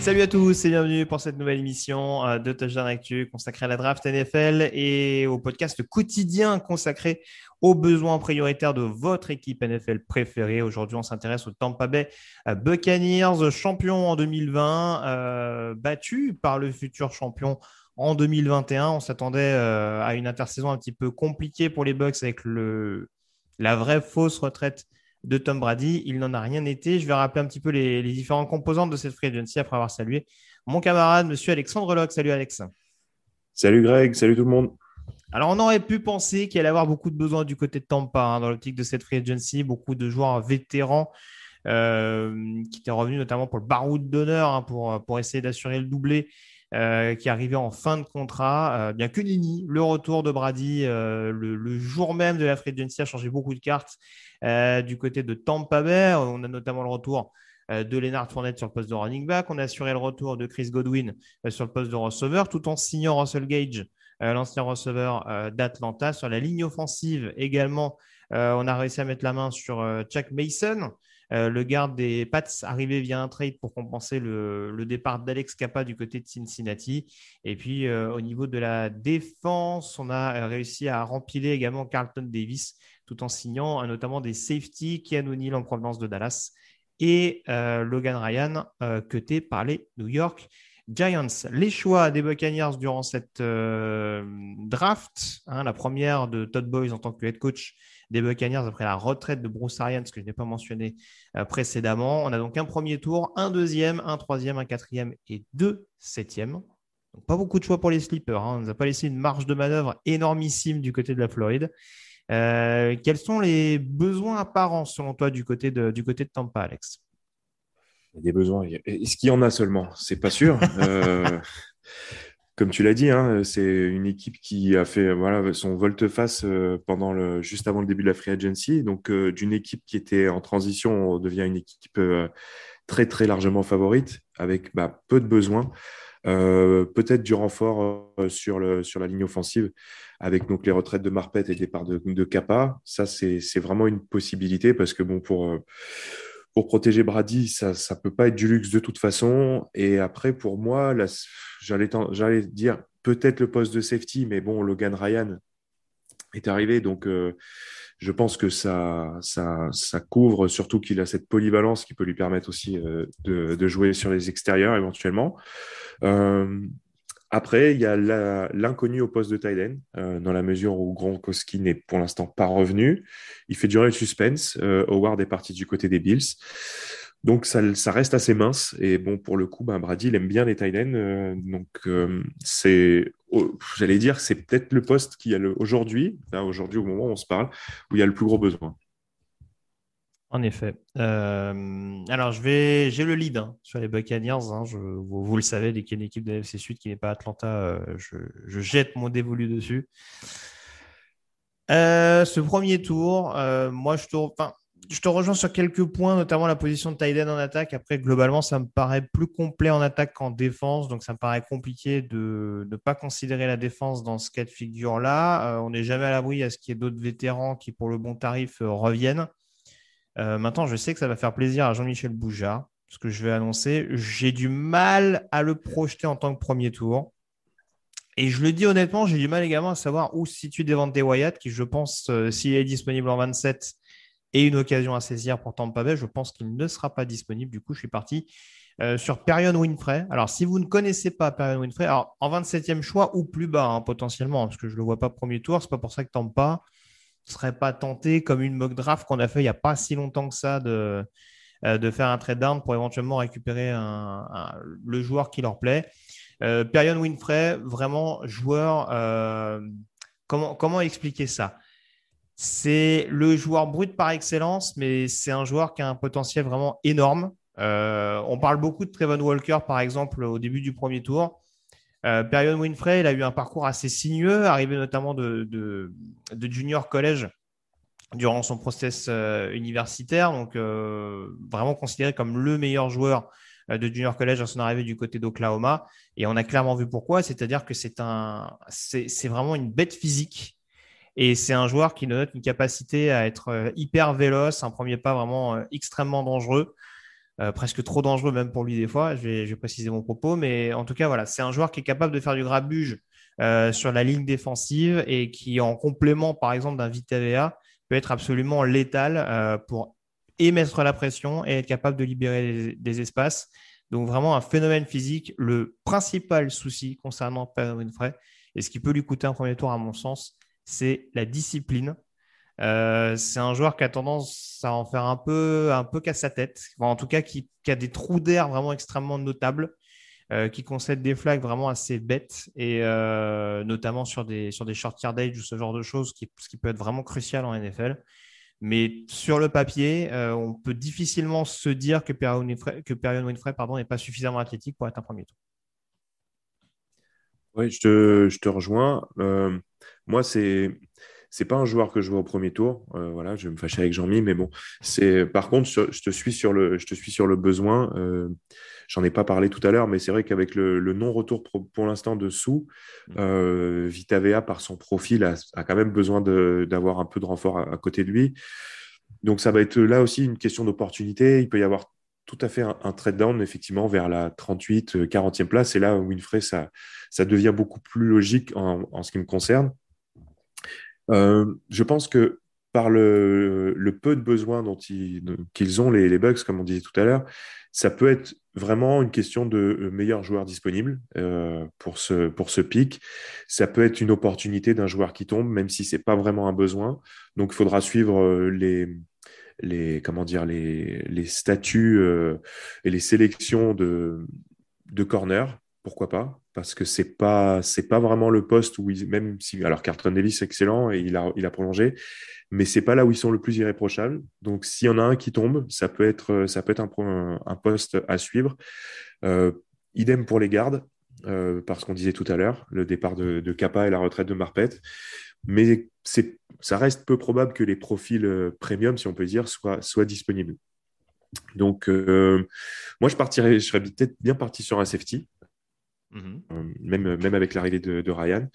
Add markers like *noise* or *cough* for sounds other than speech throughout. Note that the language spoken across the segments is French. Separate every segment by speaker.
Speaker 1: Salut à tous et bienvenue pour cette nouvelle émission euh, de Touchdown Actu consacrée à la draft NFL et au podcast quotidien consacré aux besoins prioritaires de votre équipe NFL préférée. Aujourd'hui, on s'intéresse au Tampa Bay euh, Buccaneers, champion en 2020, euh, battu par le futur champion en 2021. On s'attendait euh, à une intersaison un petit peu compliquée pour les Bucks avec le, la vraie fausse retraite de Tom Brady. Il n'en a rien été. Je vais rappeler un petit peu les, les différentes composantes de cette free agency après avoir salué mon camarade, monsieur Alexandre Locke. Salut Alex.
Speaker 2: Salut Greg, salut tout le monde.
Speaker 1: Alors, on aurait pu penser qu'il allait avoir beaucoup de besoins du côté de Tampa hein, dans l'optique de cette free agency, beaucoup de joueurs vétérans euh, qui étaient revenus notamment pour le baroud d'honneur hein, pour, pour essayer d'assurer le doublé euh, qui arrivait en fin de contrat. Euh, bien que Nini, le retour de Brady, euh, le, jour même de la free agency a changé beaucoup de cartes du côté de Tampa Bay. On a notamment le retour de Leonard Fournette sur le poste de running back. On a assuré le retour de Chris Godwin sur le poste de receveur, tout en signant Russell Gage, l'ancien receveur d'Atlanta. Sur la ligne offensive également, on a réussi à mettre la main sur euh, Chuck Mason, euh, le garde des Pats arrivé via un trade pour compenser le, départ d'Alex Kappa du côté de Cincinnati. Et puis euh, au niveau de la défense, on a euh, réussi à rempiler également Carlton Davis tout en signant euh, notamment des safety, Kian O'Neill en provenance de Dallas et euh, Logan Ryan, euh, cuté par les New York Giants. Les choix des Buccaneers durant cette euh, draft, hein, la première de Todd Boys en tant que head coach des Buccaneers après la retraite de Bruce Arians, que je n'ai pas mentionné euh, précédemment. On a donc un premier tour, un deuxième, un troisième, un quatrième et deux septièmes. Donc, pas beaucoup de choix pour les sleepers. hein. On ne nous a pas laissé une marge de manœuvre énormissime du côté de la Floride. Euh, quels sont les besoins apparents selon toi du côté de, du côté de Tampa, Alex?
Speaker 2: Des besoins. Est-ce qu'il y en a seulement? C'est pas sûr. *laughs* Euh, comme tu l'as dit, hein, c'est une équipe qui a fait voilà, son volte-face euh, pendant le, juste avant le début de la free agency. Donc, euh, d'une équipe qui était en transition, on devient une équipe euh, très, très largement favorite avec bah, peu de besoins. Euh, peut-être du renfort sur, le, sur la ligne offensive avec donc les retraites de Marpet et le départ de, de Kappa. Ça, c'est c'est vraiment une possibilité parce que bon, pour, pour protéger Brady, ça ne peut pas être du luxe de toute façon. Et après, pour moi, j'allais dire peut-être le poste de safety, mais bon, Logan Ryan est arrivé, donc euh, je pense que ça, ça, ça couvre, surtout qu'il a cette polyvalence qui peut lui permettre aussi euh, de, de jouer sur les extérieurs éventuellement. Euh, après, il y a l'inconnu au poste de end, euh, dans la mesure où Gronkowski n'est pour l'instant pas revenu. Il fait durer le suspense. Euh, Howard est parti du côté des Bills. Donc, ça, reste assez mince. Et bon, pour le coup, ben, Brady, il aime bien les ends. euh, donc, euh, c'est, oh, j'allais dire, c'est peut-être le poste qui a le, aujourd'hui, aujourd'hui, au moment où on se parle, où il y a le plus gros besoin.
Speaker 1: En effet. Euh, alors, je vais, j'ai le lead hein, sur les Buccaneers. hein. Vous, le savez, dès qu'il y a une équipe de NFC Sud qui n'est pas Atlanta, euh, je, je jette mon dévolu dessus. Euh, ce premier tour, moi, je te, rejoins sur quelques points, notamment la position de end en attaque. Après, globalement, ça me paraît plus complet en attaque qu'en défense, donc ça me paraît compliqué de ne pas considérer la défense dans ce cas de figure-là. On n'est jamais à l'abri à ce qu'il y ait d'autres vétérans qui, pour le bon tarif, reviennent. Euh, maintenant, je sais que ça va faire plaisir à Jean-Michel Boujard, ce que je vais annoncer. J'ai du mal à le projeter en tant que premier tour. Et je le dis honnêtement, j'ai du mal également à savoir où se situe Devante Wyatt, qui, je pense, euh, s'il est disponible en 27 et une occasion à saisir pour Tampa Bay, je pense qu'il ne sera pas disponible. Du coup, je suis parti euh, sur Perion Winfrey. Alors, si vous ne connaissez pas Perion Winfrey, en 27e choix ou plus bas, hein, potentiellement, parce que je ne le vois pas premier tour, c'est pas pour ça que Tampa ne serait pas tenté, comme une mock draft qu'on a fait il n'y a pas si longtemps que ça, de, euh, de faire un trade down pour éventuellement récupérer le joueur qui leur plaît. Euh, Perion Winfrey, vraiment joueur. Euh, comment, comment expliquer ça? C'est le joueur brut par excellence, mais c'est un joueur qui a un potentiel vraiment énorme. Euh, on parle beaucoup de Trevon Walker, par exemple, au début du premier tour. Euh, Perion Winfrey, a eu un parcours assez sinueux, arrivé notamment de, junior collège durant son process universitaire, donc vraiment considéré comme le meilleur joueur euh, de junior college à son arrivée du côté d'Oklahoma. Et on a clairement vu pourquoi, c'est-à-dire que c'est un, c'est vraiment une bête physique. Et c'est un joueur qui note une capacité à être euh, hyper véloce, un premier pas vraiment euh, extrêmement dangereux, presque trop dangereux même pour lui des fois. Je vais, préciser mon propos, mais en tout cas, voilà, c'est un joueur qui est capable de faire du grabuge sur la ligne défensive et qui, en complément, par exemple, d'un VTVA, peut être absolument létal pour et mettre la pression et être capable de libérer des, espaces. Donc vraiment un phénomène physique. Le principal souci concernant Perry Winfrey, et ce qui peut lui coûter un premier tour à mon sens, c'est la discipline. Euh, c'est un joueur qui a tendance à en faire un peu, un peu casse sa tête, en tout cas qui, a des trous d'air vraiment extrêmement notables, euh, qui concède des flags vraiment assez bêtes, et euh, notamment sur des, sur des short ou ce genre de choses, qui, ce qui peut être vraiment crucial en NFL. Mais sur le papier, on peut difficilement se dire que Perion Winfrey, que Winfrey pardon, n'est pas suffisamment athlétique pour être un premier tour.
Speaker 2: Oui, je te, rejoins. Moi, c'est c'est pas un joueur que je vois au premier tour. Euh, voilà, je vais me fâcher avec Jean-Mi, mais bon. C'est par contre, je te suis sur le, je te suis sur le besoin. J'en ai pas parlé tout à l'heure, mais c'est vrai qu'avec le, non-retour pour, l'instant de Sou, mm. euh, Vitavea, par son profil, a, quand même besoin d'avoir un peu de renfort à, côté de lui. Donc ça va être là aussi une question d'opportunité. Il peut y avoir tout à fait un, trade down, effectivement, vers la 38, 40e place. Et là, Winfrey, ça, ça devient beaucoup plus logique en, ce qui me concerne. Euh, je pense que par le, peu de besoins qu'ils ont, les, Bucks, comme on disait tout à l'heure, ça peut être vraiment une question de euh, meilleur joueur disponible euh, pour, ce, pour ce pic. Ça peut être une opportunité d'un joueur qui tombe, même si ce n'est pas vraiment un besoin. Donc, il faudra suivre les, les, comment dire, les, les statuts et les sélections de, de corner. Pourquoi pas? Parce que c'est pas c'est pas vraiment le poste où ils, même si alors Carlton Davis excellent et il a il a prolongé, mais c'est pas là où ils sont le plus irréprochables. Donc, s'il y en a un qui tombe, ça peut être, ça peut être un, poste à suivre. Euh, idem pour les gardes, euh, parce qu'on disait tout à l'heure, le départ de, Kappa et la retraite de Marpet. Mais ça reste peu probable que les profils euh, premium, si on peut dire, soient, soient disponibles. Donc, moi, je partirais, je serais peut-être bien parti sur un safety. Mhm. Euh, même, même avec l'arrivée de, Ryan.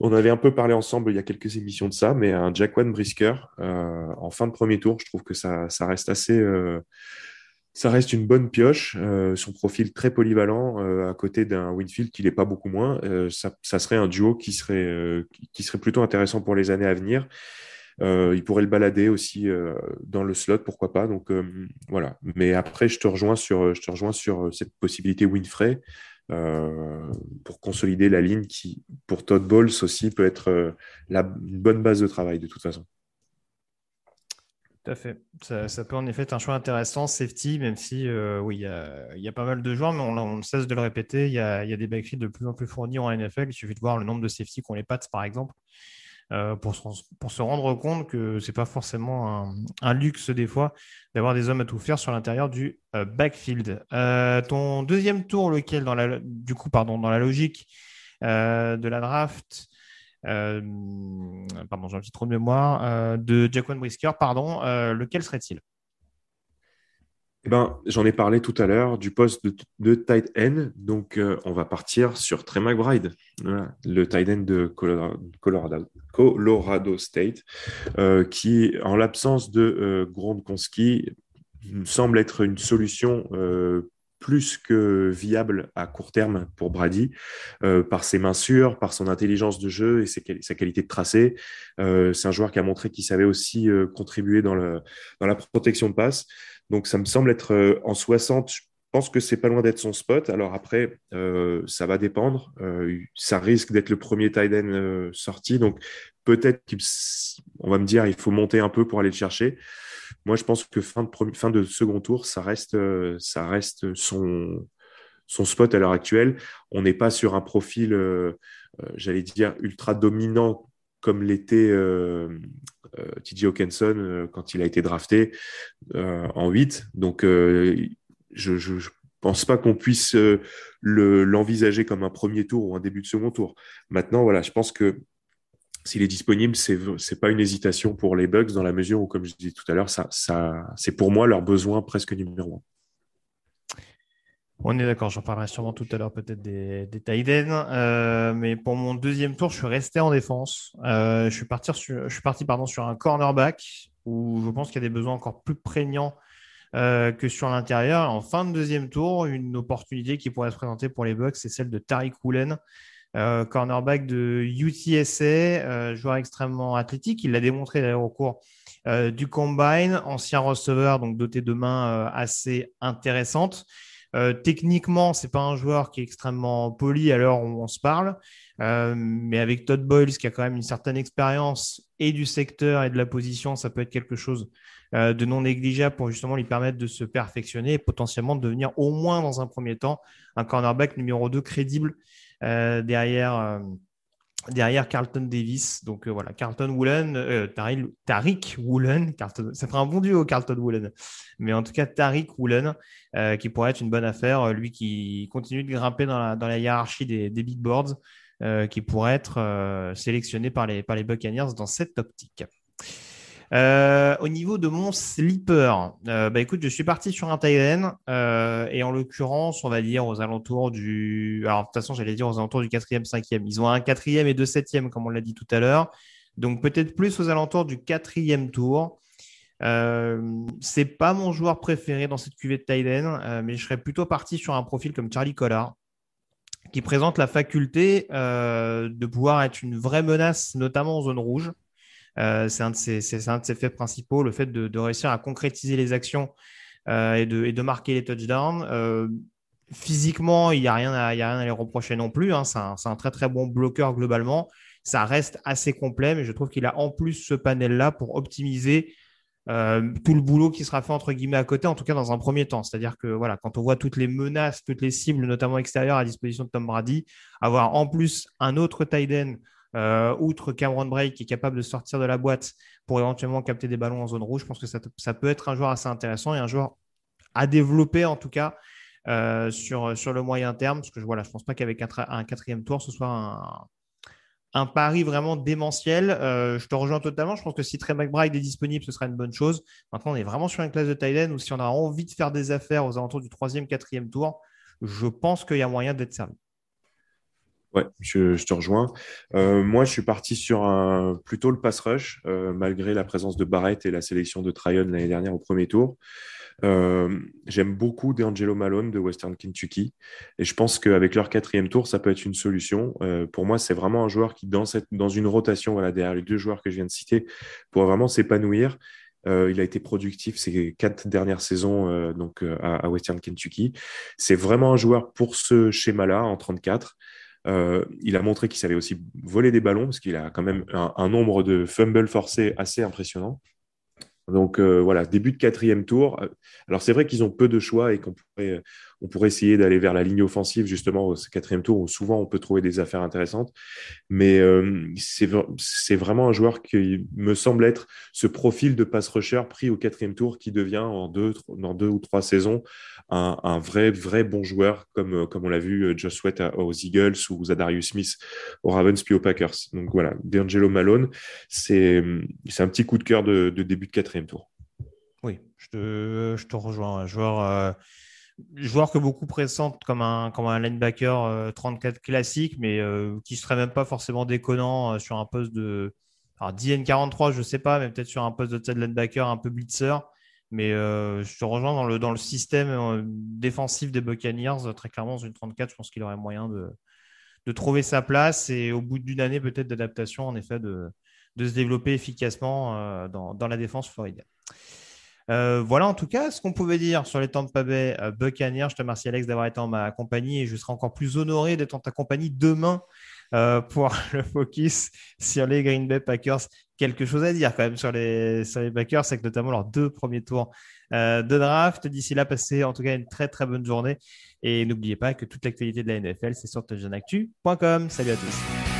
Speaker 2: On avait un peu parlé ensemble il y a quelques émissions de ça, mais un Jaquan Brisker euh, en fin de premier tour, je trouve que ça, ça reste assez. Euh, ça reste une bonne pioche. son profil très polyvalent à côté d'un Winfield qui n'est pas beaucoup moins. Ça, ça, serait un duo qui serait, qui serait plutôt intéressant pour les années à venir. il pourrait le balader aussi dans le slot, pourquoi pas. Donc voilà. Mais après, je te rejoins sur, je te rejoins sur cette possibilité Winfrey. Euh, pour consolider la ligne qui, pour Todd Bowles aussi, peut être euh, la, une bonne base de travail de toute façon.
Speaker 1: Tout à fait. Ça, peut en effet être un choix intéressant, safety, même si euh, oui, il y, a pas mal de joueurs, mais on, ne cesse de le répéter, il y a, des backfields de plus en plus fournis en NFL. Il suffit de voir le nombre de safety qu'ont les Pats, par exemple. Euh, pour, se, pour, se, rendre compte que c'est pas forcément un, luxe des fois d'avoir des hommes à tout faire sur l'intérieur du euh, backfield. Euh, ton deuxième tour, lequel dans la, du coup, pardon, dans la logique de la draft, pardon, j'ai un petit trou de mémoire, de Jaquan Brisker, pardon, lequel serait-il?
Speaker 2: Eh ben, J'en ai parlé tout à l'heure du poste de, tight end. Donc, euh, on va partir sur Trey McBride, le tight end de Colorado, State, euh, qui, en l'absence de euh, Gronkowski, semble être une solution plus que viable à court terme pour Brady, par ses mains sûres, par son intelligence de jeu et sa qualité de tracé. c'est un joueur qui a montré qu'il savait aussi contribuer dans la protection de passe. Donc ça me semble être euh, en 60. Je pense que c'est pas loin d'être son spot. Alors après, euh, ça va dépendre. Euh, ça risque d'être le premier tight sorti. Donc peut-être qu'on va me dire il faut monter un peu pour aller le chercher. Moi, je pense que fin de, second tour, ça reste, ça reste son, son spot à l'heure actuelle. On n'est pas sur un profil, j'allais dire, ultra dominant comme l'était TJ Hawkinson quand il a été drafté en 8. Donc, je ne pense pas qu'on puisse l'envisager comme un premier tour ou un début de second tour. Maintenant, voilà, je pense que s'il est disponible, ce n'est pas une hésitation pour les Bugs dans la mesure où, comme je disais tout à l'heure, ça, c'est pour moi leur besoin presque numéro un.
Speaker 1: On est d'accord, j'en parlerai sûrement tout à l'heure peut-être des, des euh, mais pour mon deuxième tour, je suis resté en défense. Euh, je suis parti, sur, un cornerback où je pense qu'il y a des besoins encore plus prégnants euh, que sur l'intérieur. En fin de deuxième tour, une opportunité qui pourrait se présenter pour les Bucks, c'est celle de Tariq Woolen, cornerback de UTSA, joueur extrêmement athlétique. Il l'a démontré d'ailleurs au cours du combine, ancien receveur, donc doté de mains assez intéressantes. Techniquement, c'est pas un joueur qui est extrêmement poli à l'heure où on se parle, mais avec Todd Boyles qui a quand même une certaine expérience et du secteur et de la position, ça peut être quelque chose de non négligeable pour justement lui permettre de se perfectionner et potentiellement de devenir au moins dans un premier temps un cornerback numéro 2 crédible euh, derrière, euh, derrière Carlton Davis. Donc euh, voilà, Carlton Woolen, Tariq Woolen, ça ferait un bon duo Carlton Woolen. Mais en tout cas, Tariq Woolen, qui pourrait être une bonne affaire, lui qui continue de grimper dans la, hiérarchie des, des big boards, qui pourrait être sélectionné par les, par les Buccaneers dans cette optique. Euh, au niveau de mon sleeper, euh, bah écoute, je suis parti sur un Tyrene euh, et en l'occurrence, on va dire aux alentours du. Alors, de toute façon, j'allais dire aux alentours du quatrième, cinquième. Ils ont un quatrième et deux septièmes, comme on l'a dit tout à l'heure. Donc, peut-être plus aux alentours du quatrième tour. C'est pas mon joueur préféré dans cette cuvée de Tyden, mais je serais plutôt parti sur un profil comme Charlie Collard, qui présente la faculté de pouvoir être une vraie menace, notamment en zone rouge. Euh, c'est un, de ses faits principaux, le fait de, réussir à concrétiser les actions euh, et, de, marquer les touchdowns. Euh, physiquement, il n'y a, rien à, les reprocher non plus. Hein. C'est un, très très bon bloqueur globalement. Ça reste assez complet, mais je trouve qu'il a en plus ce panel-là pour optimiser tout le boulot qui sera fait entre guillemets à côté, en tout cas dans un premier temps. C'est-à-dire que voilà, quand on voit toutes les menaces, toutes les cibles, notamment extérieures, à disposition de Tom Brady, avoir en plus un autre tight euh, outre Cameron Bray qui est capable de sortir de la boîte pour éventuellement capter des ballons en zone rouge, je pense que ça, peut être un joueur assez intéressant et un joueur à développer en tout cas euh, sur, le moyen terme. Parce que je ne pense pas qu'avec un, quatrième tour, ce soit un, pari vraiment démentiel. Euh, je te rejoins totalement. Je pense que si Trey McBride est disponible, ce sera une bonne chose. Maintenant, on est vraiment sur une classe de Thailand où si on a envie de faire des affaires aux alentours du troisième, quatrième tour, je pense qu'il y a moyen d'être servi.
Speaker 2: Ouais, je, te rejoins. Euh, moi, je suis parti sur un, plutôt le pass rush, euh, malgré la présence de Barrett et la sélection de Tryon l'année dernière au premier tour. Euh, j'aime beaucoup D'Angelo Malone de Western Kentucky et je pense qu'avec leur quatrième tour, ça peut être une solution. pour moi, c'est vraiment un joueur qui, dans, cette, dans une rotation, voilà, derrière les deux joueurs que je viens de citer, pourrait vraiment s'épanouir. il a été productif ces quatre dernières saisons donc, à, Western Kentucky. C'est vraiment un joueur pour ce schéma-là en 34. Euh, il a montré qu'il savait aussi voler des ballons parce qu'il a quand même un, nombre de fumbles forcés assez impressionnant. Donc euh, voilà, début de quatrième tour. Alors c'est vrai qu'ils ont peu de choix et qu'on pourrait, on pourrait essayer d'aller vers la ligne offensive justement au quatrième tour où souvent on peut trouver des affaires intéressantes. Mais euh, c'est vraiment un joueur qui me semble être ce profil de pass rusher pris au quatrième tour qui devient en deux, dans deux ou trois saisons un, vrai, vrai bon joueur comme, comme on l'a vu euh, Josh Sweat aux Eagles ou Zadarius Smith aux Ravens puis aux Packers. Donc voilà, D'Angelo Malone, c'est un petit coup de cœur de, début de quatrième tour.
Speaker 1: Oui, je te, je te rejoins. Un joueur. Euh, joueur que beaucoup pressentent comme un, comme un linebacker 34 euh, classique, mais euh, qui ne serait même pas forcément déconnant euh, sur un poste de. Alors, DN43, je ne sais pas, mais peut-être sur un poste de linebacker un peu blitzer. Mais je te rejoins dans le, dans le système défensif des Buccaneers. Très clairement, dans une 34, je pense qu'il aurait moyen de, de trouver sa place et au bout d'une année peut-être d'adaptation, en effet, de, de se développer efficacement dans, dans la défense floridienne. Euh, voilà en tout cas ce qu'on pouvait dire sur les Tampa Bay Buccaneers. Je te remercie Alex d'avoir été en ma compagnie et je serai encore plus honoré d'être en ta compagnie demain pour *laughs* le focus sur les Green Bay Packers. Quelque chose à dire quand même sur les, les Packers, c'est que notamment leurs deux premiers tours de draft. D'ici là, passez en tout cas une très très bonne journée. Et n'oubliez pas que toute l'actualité de la NFL, c'est sur touchdownactu.com. Salut à tous.